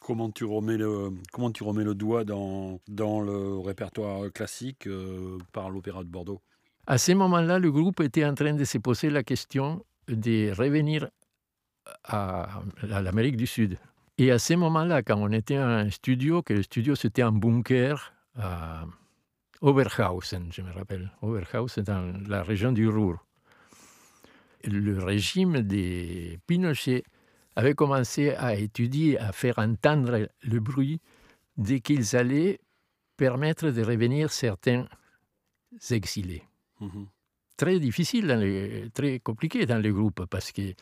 Comment tu remets le, comment tu remets le doigt dans, dans le répertoire classique euh, par l'Opéra de Bordeaux? À ce moment-là, le groupe était en train de se poser la question de revenir à, l'Amérique du Sud. Et à ce moment-là, quand on était en studio, que le studio c'était un bunker à Oberhausen, je me rappelle, Oberhausen dans la région du Ruhr. Le régime des Pinochet avait commencé à étudier, à faire entendre le bruit dès qu'ils allaient permettre de revenir certains exilés. Mhm. Très difficile, dans les- très compliqué dans le groupe parce que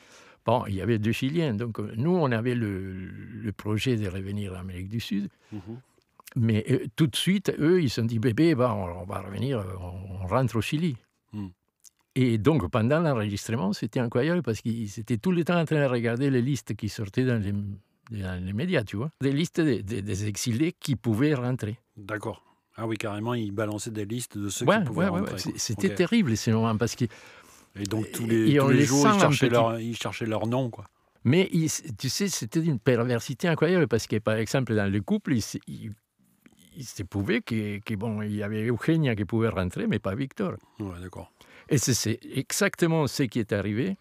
bon, il y avait deux Chiliens. Donc euh, nous, on avait le, le projet de revenir en Amérique du Sud. Mhm. Mais euh, tout de suite, eux, ils se sont dit, bébé, bah, on, on va revenir, euh, on, on rentre au Chili. Et donc, pendant l'enregistrement, c'était incroyable parce qu'ils étaient tout le temps en train de regarder les listes qui sortaient dans les, dans les médias, tu vois. Des listes des- exilés qui pouvaient rentrer. D'accord. Ah oui, carrément, ils balançaient des listes de ceux Ouais, qui pouvaient ouais, rentrer. ouais. C'était terrible ces moments parce que Et donc tous les, tous les les jours, ils cherchaient, leur, ils cherchaient leur nom. Quoi. Mais il- tu sais, c'était une perversité incroyable parce que, par exemple, dans le couple, il, se- il- il se pouvait que, que, bon, il y avait Eugenia qui pouvait rentrer, mais pas Victor. Ouais, d'accord. Et c'est- exactement ce qui est arrivé.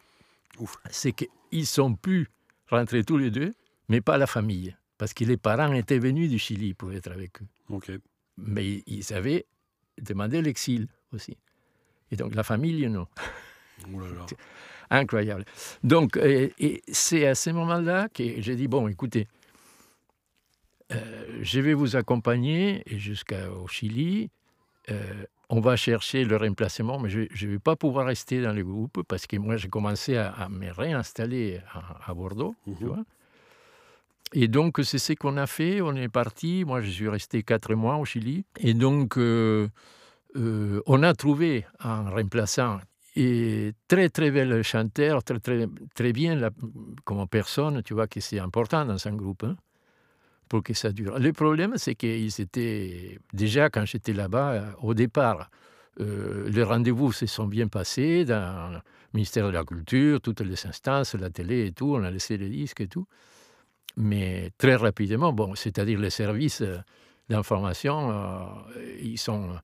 C'est qu'ils sont pu rentrer tous les deux, mais pas la famille. Parce que les parents étaient venus du Chili pour être avec eux. Ok. Mais ils avaient demandé l'exil aussi. Et donc la famille, non. Oh là là. Incroyable. Donc, et, et c'est à ce moment-là que j'ai dit, bon, écoutez, euh, je vais vous accompagner jusqu'au Chili. Euh, on va chercher le remplacement, mais je ne vais pas pouvoir rester dans le groupe parce que moi, j'ai commencé à, à me réinstaller à, à Bordeaux. tu Mhm. vois. Et donc, c'est ce qu'on a fait. On est parti. Moi, je suis resté quatre mois au Chili. Et donc, euh, euh, on a trouvé un remplaçant et très, très bel chanteur, très, très, très bien la- comme personne. Tu vois que c'est important dans un groupe hein, pour que ça dure. Le problème, c'est qu'ils étaient, déjà quand j'étais là-bas, euh, au départ, euh, les rendez-vous se sont bien passés dans le ministère de la Culture, toutes les instances, la télé et tout. On a laissé les disques et tout. Mais très rapidement, bon, c'est-à-dire les services euh, d'information, ils sont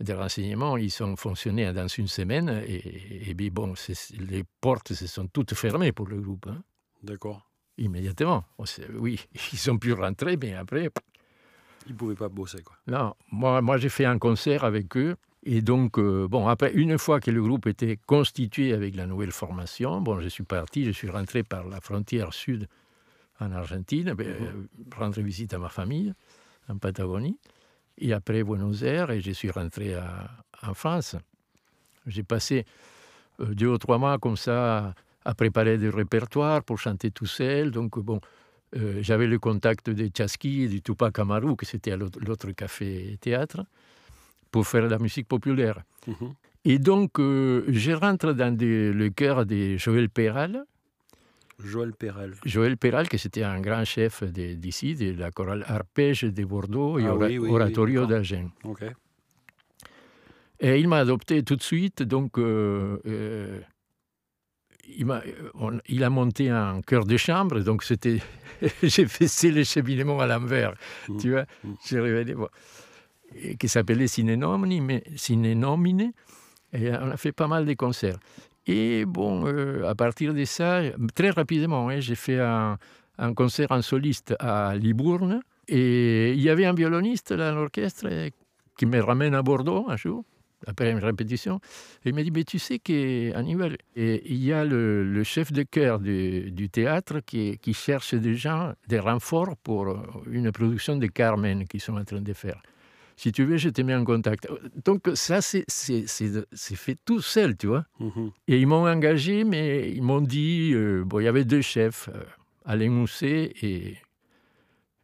des renseignements, ils sont fonctionnés dans une semaine et, et puis bon, les portes se sont toutes fermées pour le groupe, hein, D'accord. Immédiatement. Sait- Oui, ils ont pu rentrer, mais après, Ils ne pouvaient pas bosser. Quoi. non. Moi, moi j'ai fait un concert avec eux. Et donc, euh, bon, après, une fois que le groupe était constitué avec la nouvelle formation, bon, je suis parti, je suis rentré par la frontière sud en Argentine, ben, euh, rendre visite à ma famille en Patagonie. Et après Buenos Aires, et je suis rentré à- en France. J'ai passé euh, deux ou trois mois comme ça à préparer des répertoires pour chanter tout seul. Donc, bon, euh, j'avais le contact de Tchaski et du Tupac Amaru, que c'était à l'autre l'autre café-théâtre, pour faire de la musique populaire. Mhm. Et donc, euh, je rentre dans des- le cœur de Joël Péral. Joël Perel. Joël Péral, qui c'était un grand chef d'ici, de la chorale Arpège de Bordeaux et Ah Ora- oui, oui, oui, Oratorio d'accord. d'Agen. Ok. Et il m'a adopté tout de suite, donc euh, euh, il, m'a- on- il a monté un chœur de chambre, donc c'était, j'ai fait le cheminement à l'envers, Mm. tu vois, Mm. j'ai révélé, bon, et qui s'appelait Sine Nomine, Sine Nomine, et on a fait pas mal de concerts. Et bon, euh, à partir de ça, très rapidement, hein, j'ai fait un, un concert en soliste à Libourne, et il y avait un violoniste dans l'orchestre qui me ramène à Bordeaux un jour, après une répétition, il m'a dit, mais tu sais qu'Hannibal, il y a le, le chef de chœur du, du théâtre qui, qui cherche des gens, des renforts pour euh, une production de Carmen qu'ils sont en train de faire. Si tu veux, je te mets en contact. Donc ça, c'est fait tout seul, tu vois. Mhm. Et ils m'ont engagé, mais ils m'ont dit, euh, bon, il y avait deux chefs, euh, Alain Mousset et,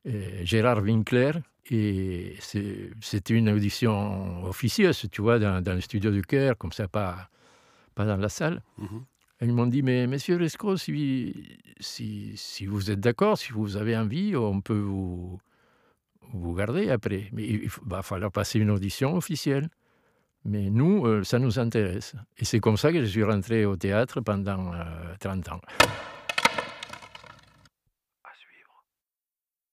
et Gérard Winkler. Et c'était une audition officieuse, tu vois, dans, dans le studio du cœur, comme ça, pas, pas dans la salle. Et ils m'ont dit, mais monsieur Resco, si, si, si vous êtes d'accord, si vous avez envie, on peut vous, vous garder après. Mais il va falloir passer une audition officielle. Mais nous, euh, ça nous intéresse. Et c'est comme ça que je suis rentré au théâtre pendant 30 ans.